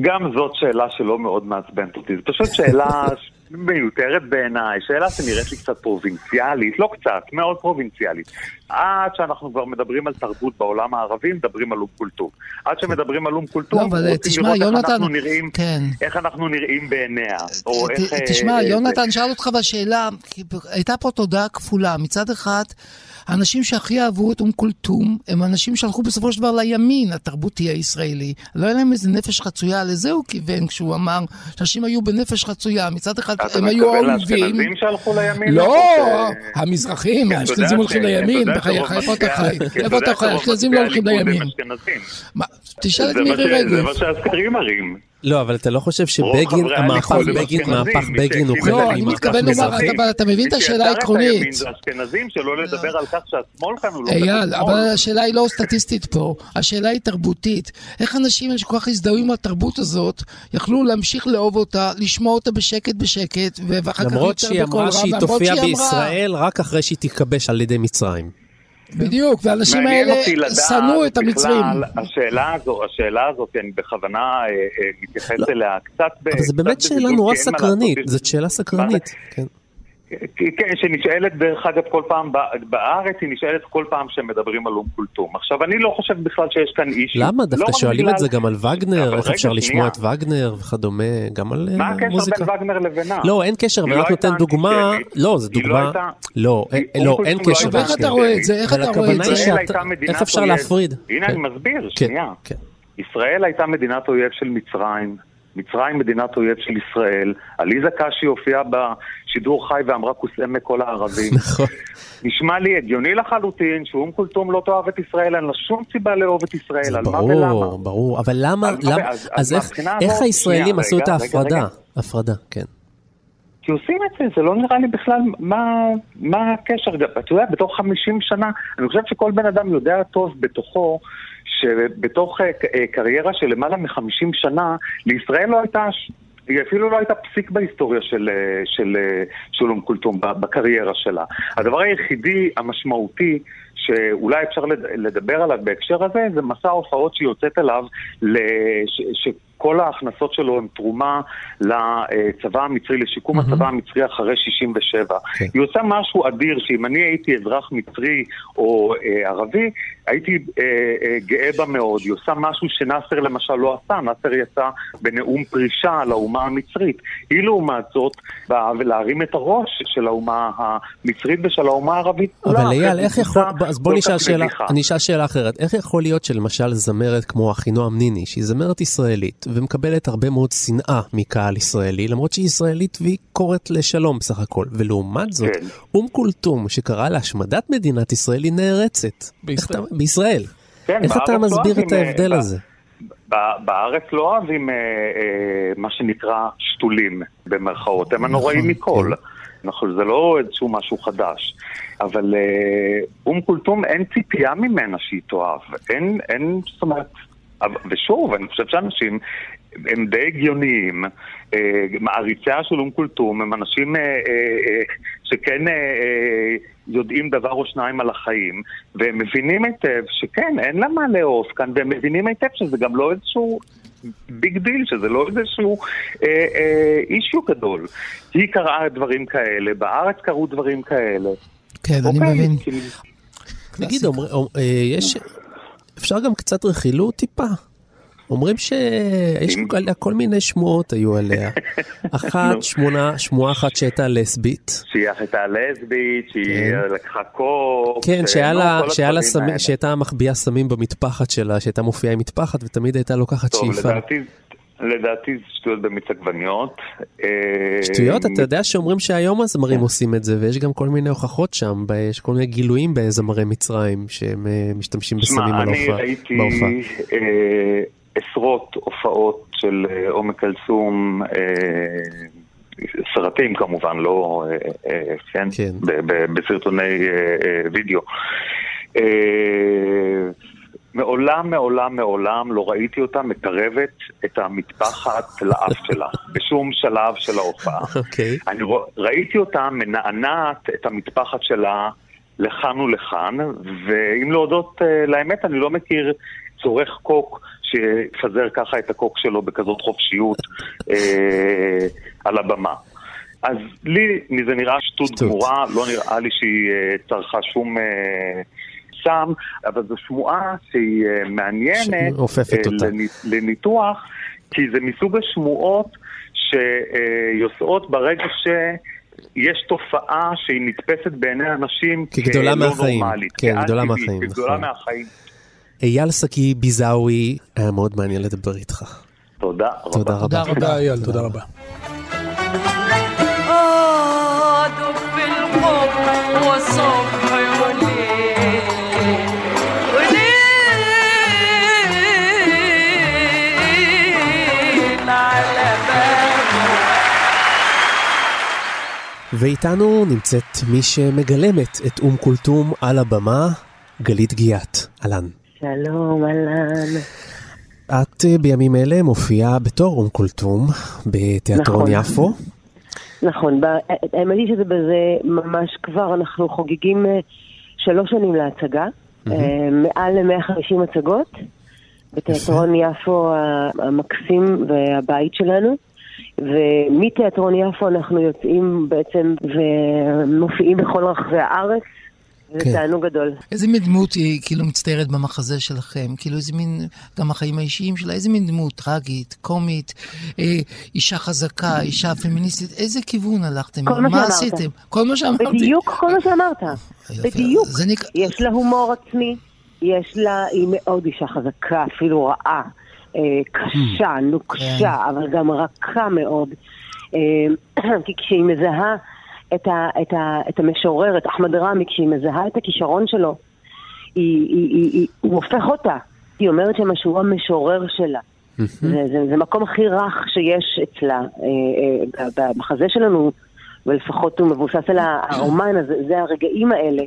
גם זאת שאלה שלא מאוד מעצבנת אותי. זו פשוט שאלה מיותרת בעיניי, שאלה שנראית לי קצת פרובינציאלית, לא קצת, מאוד פרובינציאלית. עד שאנחנו כבר מדברים על תרבות בעולם הערבי, מדברים על אום כולתום. עד שמדברים על אום כולתום, לא, אבל תשמע, יונתן, אנחנו נראים, כן. איך אנחנו נראים בעיניה, או איך... תשמע, יונתן, שאל אותך בשאלה, הייתה פה תודעה כפולה. מצד אחד, האנשים שהכי אהבו את אום כולתום, הם אנשים שהלכו בסופו של דבר לימין התרבותי הישראלי. לא היה להם איזה נפש חצויה, לזה הוא כיוון כשהוא אמר שאנשים היו בנפש חצויה. מצד אחד הם היו אויבים. אתה מתכוון לאשכנזים שהלכו לימין? לא, המזרחים, האשכנזים הולכים לימין, בחייך, איפה אתה חי? איפה אתה חי? האשכנזים לא הולכים לימין. תשאל את מירי רגב. זה מה שהסקרים מראים. לא, אבל אתה לא חושב שבגין, המהפך בגין, מהפך בגין הוא חלק לא, אני מתכוון לומר, אתה מבין את השאלה העקרונית. אשכנזים, שלא לדבר על כך שהשמאל כאן הוא לא אייל, אבל השאלה היא לא סטטיסטית פה, השאלה היא תרבותית. איך אנשים שכל כך הזדהו עם התרבות הזאת, יכלו להמשיך לאהוב אותה, לשמוע אותה בשקט בשקט, ואחר כך למרות שהיא אמרה שהיא תופיע בישראל רק אחרי שהיא תתכבש על ידי מצרים. בדיוק, והאנשים האלה שנאו את המצרים. השאלה הזו, השאלה הזאת, אני בכוונה אה, אה, מתייחס לא, אליה קצת... אבל זו באמת שאלה נורא סקרנית, זאת שאלה סקרנית. כן. כן, שנשאלת דרך אגב כל פעם בארץ, היא נשאלת כל פעם שמדברים על אום כולתום. עכשיו, אני לא חושב בכלל שיש כאן אישי. למה? דווקא לא שואלים בגלל... את זה גם על וגנר, איך אפשר לשמוע את וגנר וכדומה, גם על מוזיקה. מה הקשר בין וגנר לבינה? לא, אין קשר, אבל רק נותן דוגמה, לא, זו דוגמה, לא, לא, אין קשר. ואיך אתה רואה את זה? איך אתה רואה את זה? איך אפשר להפריד? הנה, אני מסביר, שנייה. ישראל הייתה מדינת אויב של מצרים. מצרים מדינת אויב של ישראל, עליזה קשי הופיעה בשידור חי ואמרה כוסאם מכל הערבים. נכון. נשמע לי הגיוני לחלוטין שאום כולתום לא תאהב את ישראל, אין לה שום סיבה לאהוב את ישראל, על מה ולמה. ברור, ברור, אבל למה, אז איך הישראלים עשו את ההפרדה? הפרדה, כן. כי עושים את זה, זה לא נראה לי בכלל מה, מה הקשר, אתה יודע, בתוך 50 שנה, אני חושב שכל בן אדם יודע טוב בתוכו שבתוך אה, אה, קריירה של למעלה מ-50 שנה, לישראל לא הייתה... היא אפילו לא הייתה פסיק בהיסטוריה של, אה, של שולום קולטום בקריירה שלה. הדבר היחידי המשמעותי שאולי אפשר לדבר עליו בהקשר הזה, זה מסע ההופעות שהיא יוצאת אליו, לש, כל ההכנסות שלו הן תרומה לצבא המצרי, לשיקום mm-hmm. הצבא המצרי אחרי 67. Okay. כן. היא עושה משהו אדיר, שאם אני הייתי אזרח מצרי או אה, ערבי, הייתי אה, אה, גאה בה מאוד. היא עושה משהו שנאסר למשל לא עשה, נאסר יצא בנאום פרישה על האומה המצרית. היא לעומת זאת באה להרים את הראש של האומה המצרית ושל האומה הערבית. אבל אייל, איך יכול... אז בוא נשאל שאלה, אני אשאל שאלה אחרת. איך יכול להיות שלמשל זמרת כמו אחינועם ניני, שהיא זמרת ישראלית, ומקבלת הרבה מאוד שנאה מקהל ישראלי, למרות שהיא ישראלית והיא קוראת לשלום בסך הכל. ולעומת זאת, כן. אום כולתום, שקרא להשמדת מדינת ישראל, היא נערצת. בישראל. אתה, בישראל. כן, איך אתה מסביר לא את ההבדל אה, הזה? בארץ לא אוהבים אה, אה, מה שנקרא שתולים, במרכאות. הם הנוראים נכון, מכל. כן. נכון, זה לא איזשהו משהו חדש. אבל אה, אום כולתום אין ציפייה ממנה שהיא תאהב. אין, אין, זאת אומרת... ושוב, אני חושב שאנשים הם די הגיוניים, אה, מעריציה של אום כולתום הם אנשים אה, אה, שכן יודעים דבר או שניים על החיים, והם מבינים היטב שכן, אין לה מה לאהוב כאן, והם מבינים היטב שזה גם לא איזשהו big deal, שזה לא איזשהו אישיו גדול. היא קראה דברים כאלה, בארץ קרו דברים כאלה. כן, אני אוקיי, מבין. נגיד, יש... אפשר גם קצת רכילות טיפה. אומרים שיש עליה כל מיני שמועות היו עליה. אחת, שמונה, שמועה אחת שהייתה לסבית. שהיא הייתה לסבית, שהיא כן. לקחה קוק. כן, שהייתה מחביאה סמים במטפחת שלה, שהייתה מופיעה עם מטפחת ותמיד הייתה לוקחת שאיפה. טוב, לדעתי לדעתי זה שטויות במיץ עגבניות. אה, שטויות? אתה יודע שאומרים שהיום הזמרים עושים את זה, ויש גם כל מיני הוכחות שם, יש כל מיני גילויים בזמרי מצרים, שהם אה, משתמשים בסמים על ההופעה. שמע, אני ראיתי אה, עשרות הופעות של עומר כלסום, סרטים כמובן, לא, כן, כן. בסרטוני וידאו. מעולם, מעולם, מעולם לא ראיתי אותה מקרבת את המטפחת לאף שלה, בשום שלב של ההופעה. Okay. אוקיי. אני ראיתי אותה מנענעת את המטפחת שלה לכאן ולכאן, ואם להודות uh, לאמת, אני לא מכיר צורך קוק שיפזר ככה את הקוק שלו בכזאת חופשיות uh, על הבמה. אז לי זה נראה שטות גמורה, לא נראה לי שהיא צרכה שום סם, אבל זו שמועה שהיא מעניינת לניתוח, כי זה מסוג השמועות שיוצאות ברגע ש... יש תופעה שהיא נתפסת בעיני אנשים כגדולה כלא מהחיים. נורמלית. כן, גדולה מהחיים. כגדולה נכון. מהחיים. אייל סקי ביזאווי, היה מאוד מעניין לדבר איתך. תודה רבה. תודה רבה. תודה אייל, תודה רבה. ואיתנו נמצאת מי שמגלמת את אום כולתום על הבמה, גלית גיאת. אהלן. שלום, אהלן. את אה, בימים אלה מופיעה בתור אום כולתום בתיאטרון נכון. יפו. נכון, האמת היא שזה בזה ממש כבר, אנחנו חוגגים אה, שלוש שנים להצגה, mm-hmm. מעל ל-150 הצגות, בתיאטרון יפו המקסים והבית שלנו. ומתיאטרון יפו אנחנו יוצאים בעצם ומופיעים בכל רחבי הארץ. זה כן. תענוג גדול. איזה מין דמות היא כאילו מצטיירת במחזה שלכם? כאילו איזה מין, גם החיים האישיים שלה, איזה מין דמות טרגית, קומית, אה, אישה חזקה, אישה פמיניסטית, איזה כיוון הלכתם? כל מה, מה. עשיתם? כל מה שאמרתי. בדיוק כל מה שאמרת. בדיוק. נק... יש לה הומור עצמי, יש לה, היא מאוד אישה חזקה, אפילו רעה. אה, קשה, mm. נוקשה, כן. אבל גם רכה מאוד. אה, כי כשהיא מזהה את, ה, את, ה, את המשורר, את אחמד רמי, כשהיא מזהה את הכישרון שלו, היא, היא, היא, היא, הוא הופך אותה. היא אומרת שהוא המשורר שלה. זה, זה, זה מקום הכי רך שיש אצלה. אה, במחזה שלנו, ולפחות הוא מבוסס על הרומן הזה, זה הרגעים האלה.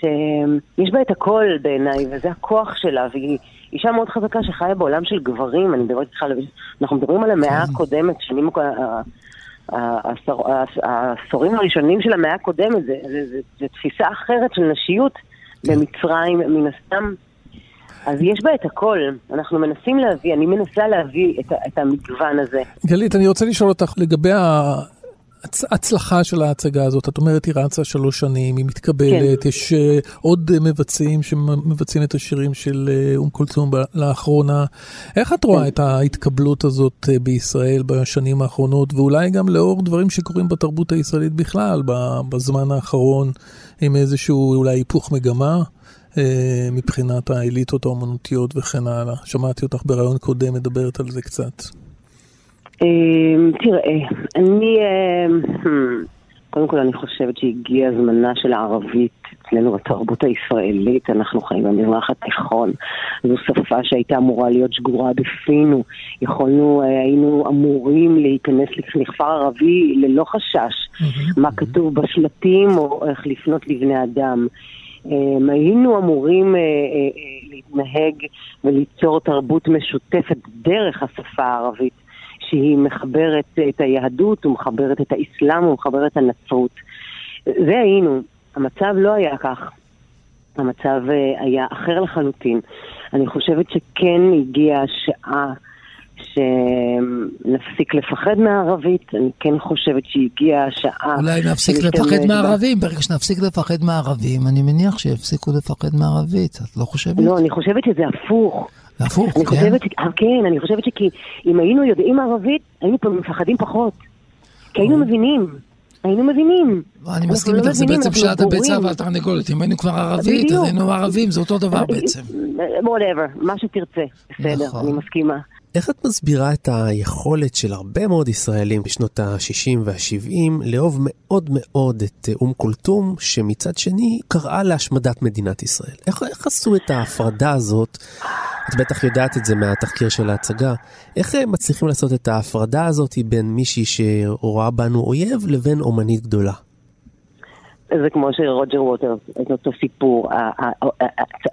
שיש בה את הכל בעיניי, וזה הכוח שלה, והיא אישה מאוד חזקה שחיה בעולם של גברים, אני מדברת איתך, אנחנו מדברים על המאה כן. הקודמת, שנים, העשורים הראשונים של המאה הקודמת, זה תפיסה אחרת של נשיות כן. במצרים, מן הסתם. אז יש בה את הכל, אנחנו מנסים להביא, אני מנסה להביא את, את המגוון הזה. גלית, אני רוצה לשאול אותך לגבי ההצלחה של ההצגה הזאת, את אומרת היא רצה שלוש שנים, היא מתקבלת, כן. יש uh, עוד uh, מבצעים שמבצעים את השירים של uh, אום כולתום לאחרונה. איך את רואה כן. את ההתקבלות הזאת uh, בישראל בשנים האחרונות, ואולי גם לאור דברים שקורים בתרבות הישראלית בכלל בזמן האחרון, עם איזשהו אולי היפוך מגמה? מבחינת האליטות האומנותיות וכן הלאה. שמעתי אותך בריאיון קודם מדברת על זה קצת. אמ, תראה, אני, אמ, hmm, קודם כל אני חושבת שהגיע זמנה של הערבית אצלנו בתרבות הישראלית, אנחנו חיים במזרח התיכון. זו שפה שהייתה אמורה להיות שגורה בפינו. יכולנו, אה, היינו אמורים להיכנס לכפר ערבי ללא חשש מה כתוב בשלטים או איך לפנות לבני אדם. אמ, היינו אמורים אה, אה, להתנהג וליצור תרבות משותפת דרך השפה הערבית. שהיא מחברת את היהדות, ומחברת את האסלאם, ומחברת את הנצרות. זה היינו. המצב לא היה כך. המצב אה, היה אחר לחלוטין. אני חושבת שכן הגיעה השעה שנפסיק לפחד מהערבית, אני כן חושבת שהגיעה השעה... אולי נפסיק לפחד מהערבים, ברגע שנפסיק לפחד מהערבים, אני מניח שיפסיקו לפחד מערבית, את לא חושבת? לא, אני חושבת שזה הפוך. הפוך, כן? חושבת, אה, כן, אני חושבת שכי אם היינו יודעים ערבית, היינו פה מפחדים פחות. כי היינו מבינים. היינו מבינים. אני מסכים לא איתך, זה בעצם שאלת הביצה והתרנגולת. אם היינו כבר ערבית, אז היינו ערבים, זה אותו דבר בעצם. וואטאבר, מה שתרצה, בסדר, נכון. אני מסכימה. איך את מסבירה את היכולת של הרבה מאוד ישראלים בשנות ה-60 וה-70 לאהוב מאוד מאוד את אום כולתום, שמצד שני קראה להשמדת מדינת ישראל? איך, איך עשו את ההפרדה הזאת? את בטח יודעת את זה מהתחקיר של ההצגה. איך הם מצליחים לעשות את ההפרדה הזאת בין מישהי שרואה בנו אויב לבין אומנית גדולה? זה כמו שרוג'ר ווטר, זה אותו סיפור. כן.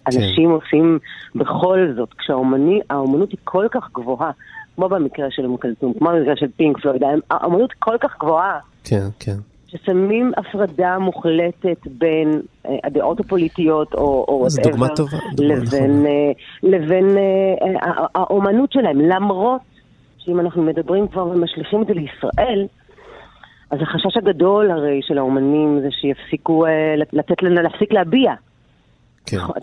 אנשים עושים בכל זאת, כשהאומנות היא כל כך גבוהה, כמו במקרה של מקלטום, כמו במקרה של פינק פלויד, האומנות כל כך גבוהה. כן, כן. ששמים הפרדה מוחלטת בין uh, הדעות הפוליטיות או, או זו דוגמה טובה. לבין, uh, לבין uh, האומנות שלהם, למרות שאם אנחנו מדברים כבר ומשליכים את זה לישראל, אז החשש הגדול הרי של האומנים זה שיפסיקו לתת לנו, להפסיק להביע. כן. נכון,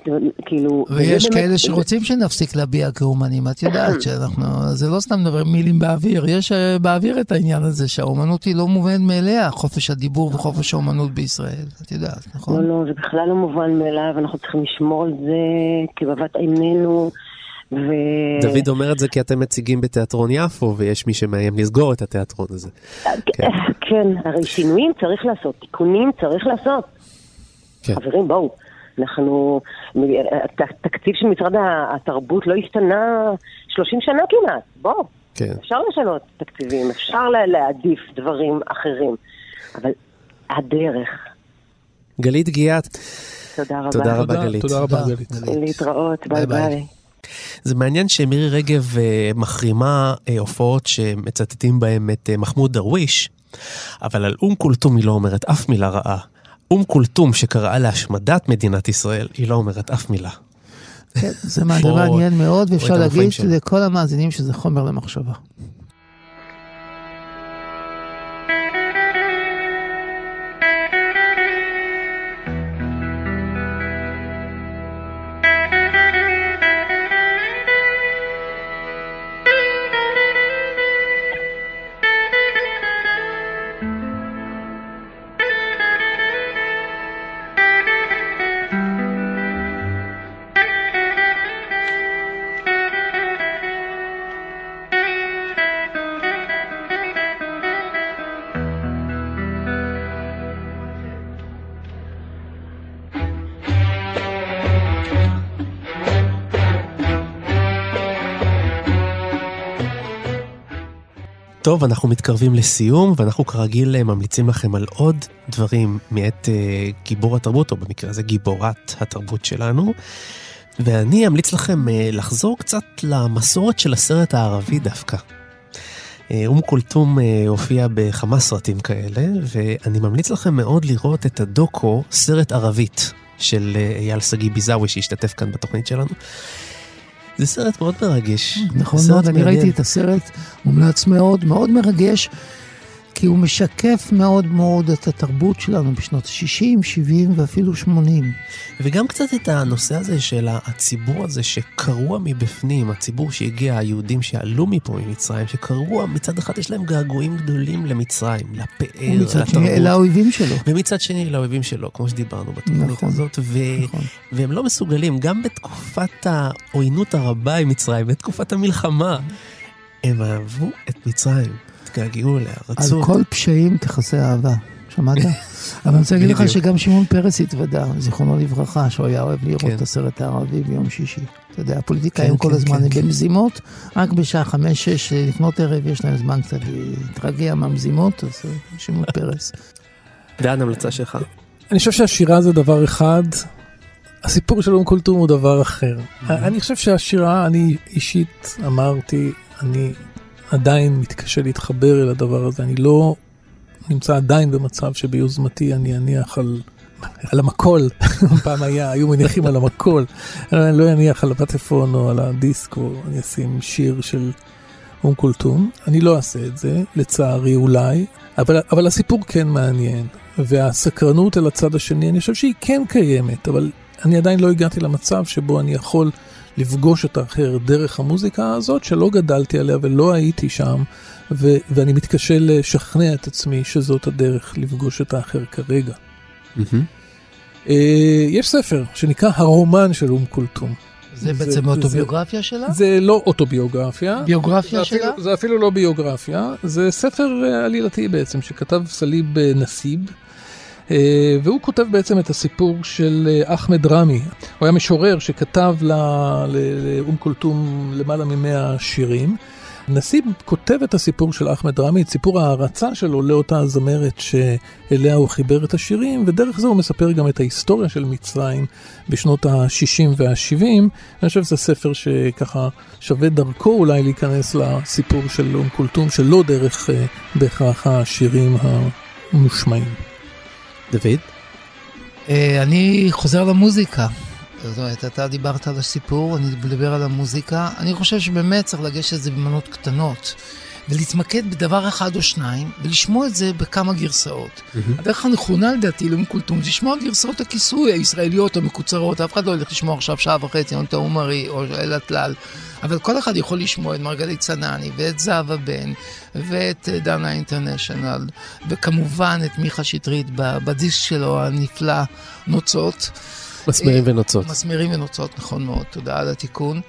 כאילו... ויש כאלה באמת... שרוצים שנפסיק להביע כאומנים, את יודעת שאנחנו, זה לא סתם דבר מילים באוויר, יש אה, באוויר את העניין הזה שהאומנות היא לא מובנת מאליה, חופש הדיבור וחופש האומנות בישראל, את יודעת, נכון? לא, לא, זה בכלל לא מובן מאליו, אנחנו צריכים לשמור על זה כבבת עינינו. ו... דוד אומר את זה כי אתם מציגים בתיאטרון יפו, ויש מי שמאיים לסגור את התיאטרון הזה. כן, כן הרי שינויים צריך לעשות, תיקונים צריך לעשות. כן. חברים, בואו. אנחנו, התקציב של משרד התרבות לא השתנה 30 שנה כמעט, בוא. כן. אפשר לשנות תקציבים, אפשר להעדיף דברים אחרים, אבל הדרך. גלית גיאת. תודה רבה. תודה רבה, גלית. תודה רבה, גלית. להתראות, ביי ביי. זה מעניין שמירי רגב uh, מחרימה uh, הופעות שמצטטים בהם את uh, מחמוד דרוויש, אבל על אום כולתום היא לא אומרת אף מילה רעה. אום כולתום שקראה להשמדת מדינת ישראל, היא לא אומרת אף מילה. כן, זה מעניין מאוד, ואפשר להגיד לכל המאזינים שזה חומר למחשבה. טוב, אנחנו מתקרבים לסיום, ואנחנו כרגיל אה, ממליצים לכם על עוד דברים מאת uh, גיבור התרבות, או במקרה הזה גיבורת התרבות שלנו. ואני אמליץ לכם uh, לחזור קצת למסורת של הסרט הערבי דווקא. אום כולתום הופיע בכמה סרטים כאלה, ואני ממליץ לכם מאוד לראות את הדוקו, סרט ערבית, של אייל שגיא ביזאווי שהשתתף כאן בתוכנית שלנו. זה סרט מאוד מרגש. נכון מאוד, אני ראיתי את הסרט, מומלץ מאוד, מאוד מרגש. כי הוא משקף מאוד מאוד את התרבות שלנו בשנות ה-60, 70 ואפילו 80. וגם קצת את הנושא הזה של הציבור הזה שקרוע מבפנים, הציבור שהגיע, היהודים שעלו מפה ממצרים, שקרוע, מצד אחד יש להם געגועים גדולים למצרים, לפאר, לתרבות. ומצד שני אל האויבים שלו. ומצד שני אל האויבים שלו, כמו שדיברנו בתוכנית נכון, הזאת. ו... נכון. והם לא מסוגלים, גם בתקופת העוינות הרבה עם מצרים, בתקופת המלחמה, הם אהבו את מצרים. התגעגעו אליה, רצו. על כל פשעים תכסה אהבה, שמעת? אבל אני רוצה להגיד לך שגם שמעון פרס התוודה, זיכרונו לברכה, שהוא היה אוהב לראות כן. את הסרט הערבי ביום שישי. אתה יודע, הפוליטיקאים כן, כל כן, הזמן הם במזימות, רק בשעה חמש-שש לפנות ערב יש להם זמן קצת להתרגע מהמזימות, אז אה, שמעון פרס. דן, המלצה שלך. אני חושב שהשירה זה דבר אחד, הסיפור של אום כולתום הוא דבר אחר. אני חושב שהשירה, אני אישית אמרתי, אני עדיין מתקשה להתחבר אל הדבר הזה. אני לא נמצא עדיין במצב שביוזמתי אני אניח על, על המקול, פעם היה, היו מניחים על המקול, אני לא אניח על הפטפון או על הדיסק, או אני אשים שיר של אום כולתום. אני לא אעשה את זה, לצערי אולי, אבל, אבל הסיפור כן מעניין. והסקרנות אל הצד השני, אני חושב שהיא כן קיימת, אבל אני עדיין לא הגעתי למצב שבו אני יכול לפגוש את האחר דרך המוזיקה הזאת, שלא גדלתי עליה ולא הייתי שם, ו- ואני מתקשה לשכנע את עצמי שזאת הדרך לפגוש את האחר כרגע. Mm-hmm. Uh, יש ספר שנקרא הרומן של אום כולתום. זה, זה בעצם אוטוביוגרפיה זה, שלה? זה לא אוטוביוגרפיה. ביוגרפיה זה שלה? אפילו, זה אפילו לא ביוגרפיה, זה ספר אה, עלילתי בעצם, שכתב סליב אה, נסיב. אה, והוא כותב בעצם את הסיפור של אה, אחמד רמי. הוא היה משורר שכתב לאום כולתום למעלה ממאה שירים. נסיב כותב את הסיפור של אחמד רמי, את סיפור ההערצה שלו לאותה זמרת שאליה הוא חיבר את השירים, ודרך זה הוא מספר גם את ההיסטוריה של מצרים בשנות ה-60 וה-70. אני חושב שזה ספר שככה שווה דרכו אולי להיכנס לסיפור של אום כולתום, שלא דרך אה, בהכרח השירים המושמעים. דוד? אה, אני חוזר למוזיקה. זאת אומרת, אתה דיברת על הסיפור, אני מדבר על המוזיקה. אני חושב שבאמת צריך לגשת לזה במנות קטנות. ולהתמקד בדבר אחד או שניים, ולשמוע את זה בכמה גרסאות. Mm-hmm. הדרך הנכונה לדעתי לאום כולתום זה לשמוע גרסאות הכיסוי הישראליות המקוצרות, אף אחד לא ילך לשמוע עכשיו שעה וחצי, או את או אל הטלל. אבל כל אחד יכול לשמוע את מרגלית צנני, ואת זהבה בן, ואת דנה אינטרנשיונל, וכמובן את מיכה שטרית בדיסק שלו הנפלא, נוצות. מסמרים ונוצות. מסמרים ונוצות, נכון מאוד, תודה על התיקון.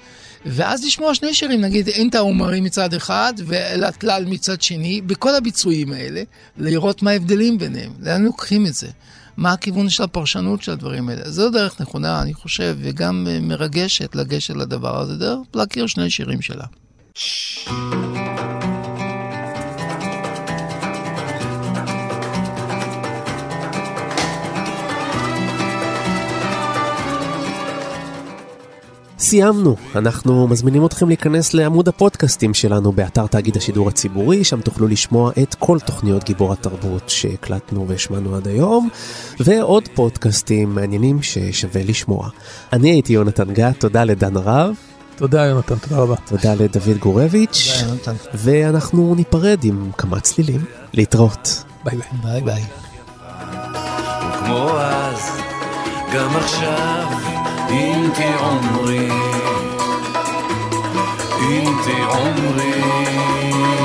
ואז לשמוע שני שירים, נגיד אין את ההומרים מצד אחד ואל-הטלל מצד שני, בכל הביצועים האלה, לראות מה ההבדלים ביניהם, לאן לוקחים את זה, מה הכיוון של הפרשנות של הדברים האלה. זו דרך נכונה, אני חושב, וגם מרגשת לגשת לדבר הזה, דרך להכיר שני שירים שלה. סיימנו. אנחנו מזמינים אתכם להיכנס לעמוד הפודקאסטים שלנו באתר תאגיד השידור הציבורי, שם תוכלו לשמוע את כל תוכניות גיבור התרבות שהקלטנו והשמענו עד היום, ועוד פודקאסטים מעניינים ששווה לשמוע. אני הייתי יונתן גת, תודה לדן הרב. תודה יונתן, תודה רבה. תודה לדוד גורביץ'. תודה יונתן. ואנחנו ניפרד עם כמה צלילים. להתראות. ביי ביי. ביי ביי. כמו אז, גם עכשיו. انت عمري انت عمري يا